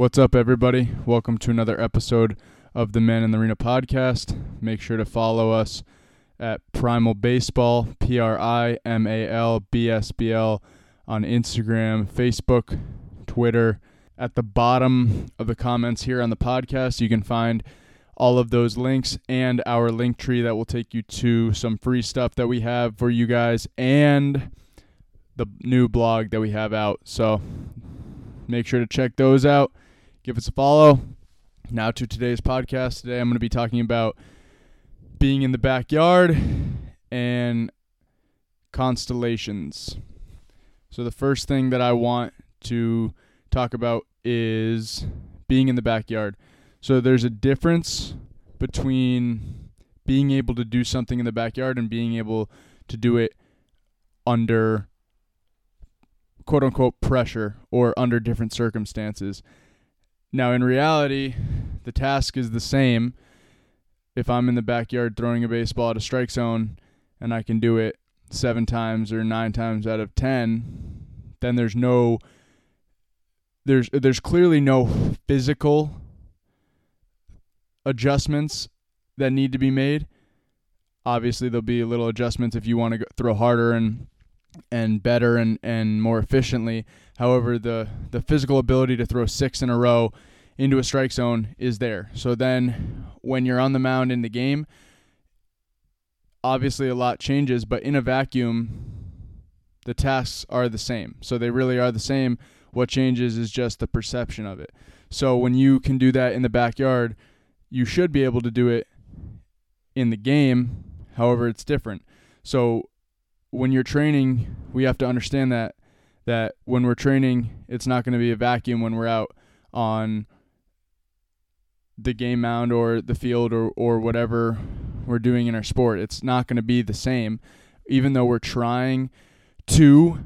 What's up, everybody? Welcome to another episode of the Man in the Arena podcast. Make sure to follow us at Primal Baseball, P R I M A L B S B L, on Instagram, Facebook, Twitter. At the bottom of the comments here on the podcast, you can find all of those links and our LinkTree that will take you to some free stuff that we have for you guys and the new blog that we have out. So make sure to check those out. Give us a follow. Now to today's podcast. Today I'm going to be talking about being in the backyard and constellations. So the first thing that I want to talk about is being in the backyard. So there's a difference between being able to do something in the backyard and being able to do it under quote unquote pressure or under different circumstances. Now, in reality, the task is the same. If I'm in the backyard throwing a baseball at a strike zone and I can do it seven times or nine times out of ten, then there's no there's there's clearly no physical adjustments that need to be made. Obviously, there'll be a little adjustments if you want to throw harder and and better and, and more efficiently. However, the the physical ability to throw six in a row into a strike zone is there. So then when you're on the mound in the game, obviously a lot changes, but in a vacuum, the tasks are the same. So they really are the same. What changes is just the perception of it. So when you can do that in the backyard, you should be able to do it in the game. However, it's different. So when you're training, we have to understand that that when we're training, it's not going to be a vacuum when we're out on the game mound or the field or, or whatever we're doing in our sport. It's not going to be the same, even though we're trying to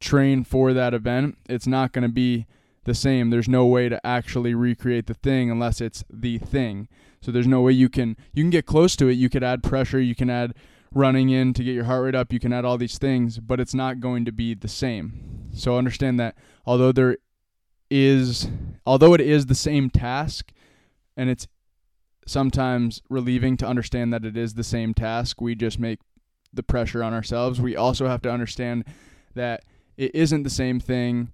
train for that event. It's not going to be the same. There's no way to actually recreate the thing unless it's the thing. So there's no way you can you can get close to it. You could add pressure, you can add running in to get your heart rate up, you can add all these things, but it's not going to be the same. So understand that although there is although it is the same task, and it's sometimes relieving to understand that it is the same task. We just make the pressure on ourselves. We also have to understand that it isn't the same thing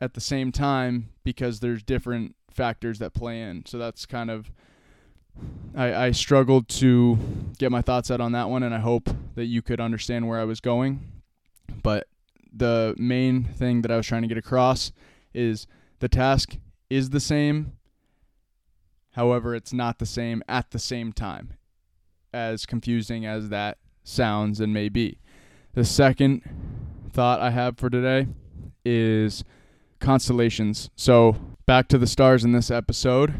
at the same time because there's different factors that play in. So that's kind of I, I struggled to get my thoughts out on that one and I hope that you could understand where I was going. But the main thing that I was trying to get across is the task is the same However, it's not the same at the same time, as confusing as that sounds and may be. The second thought I have for today is constellations. So, back to the stars in this episode.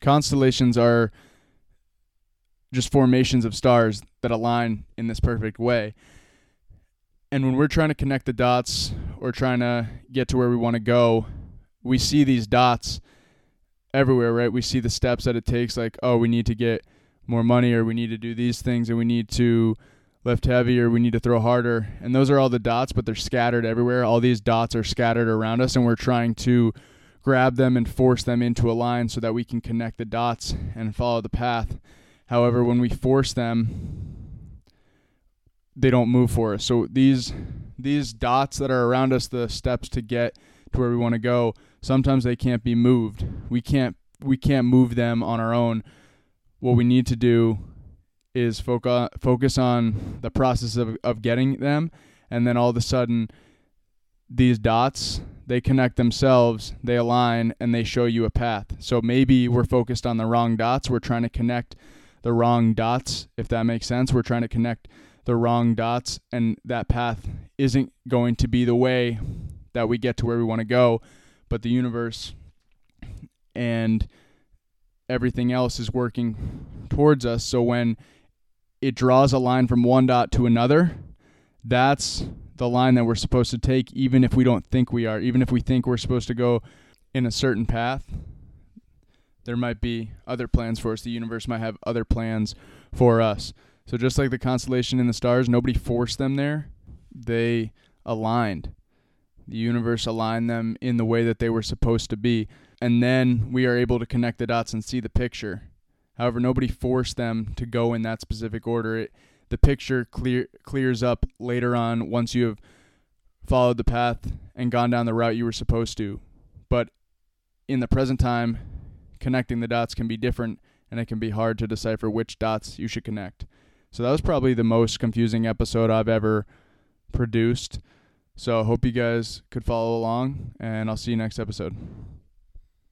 Constellations are just formations of stars that align in this perfect way. And when we're trying to connect the dots or trying to get to where we want to go, we see these dots everywhere, right? We see the steps that it takes, like, oh, we need to get more money, or we need to do these things, and we need to lift heavier, we need to throw harder. And those are all the dots, but they're scattered everywhere. All these dots are scattered around us, and we're trying to grab them and force them into a line so that we can connect the dots and follow the path. However, when we force them, they don't move for us. So these these dots that are around us, the steps to get to where we want to go, sometimes they can't be moved. We can't we can't move them on our own. What we need to do is focus focus on the process of, of getting them and then all of a sudden these dots they connect themselves, they align and they show you a path. So maybe we're focused on the wrong dots. We're trying to connect the wrong dots, if that makes sense. We're trying to connect the wrong dots and that path isn't going to be the way that we get to where we want to go but the universe and everything else is working towards us. So when it draws a line from one dot to another, that's the line that we're supposed to take, even if we don't think we are. Even if we think we're supposed to go in a certain path, there might be other plans for us. The universe might have other plans for us. So just like the constellation in the stars, nobody forced them there. They aligned The universe aligned them in the way that they were supposed to be. And then we are able to connect the dots and see the picture. However, nobody forced them to go in that specific order. It, the picture clear, clears up later on once you have followed the path and gone down the route you were supposed to. But in the present time, connecting the dots can be different and it can be hard to decipher which dots you should connect. So that was probably the most confusing episode I've ever produced. So hope you guys could follow along, and I'll see you next episode.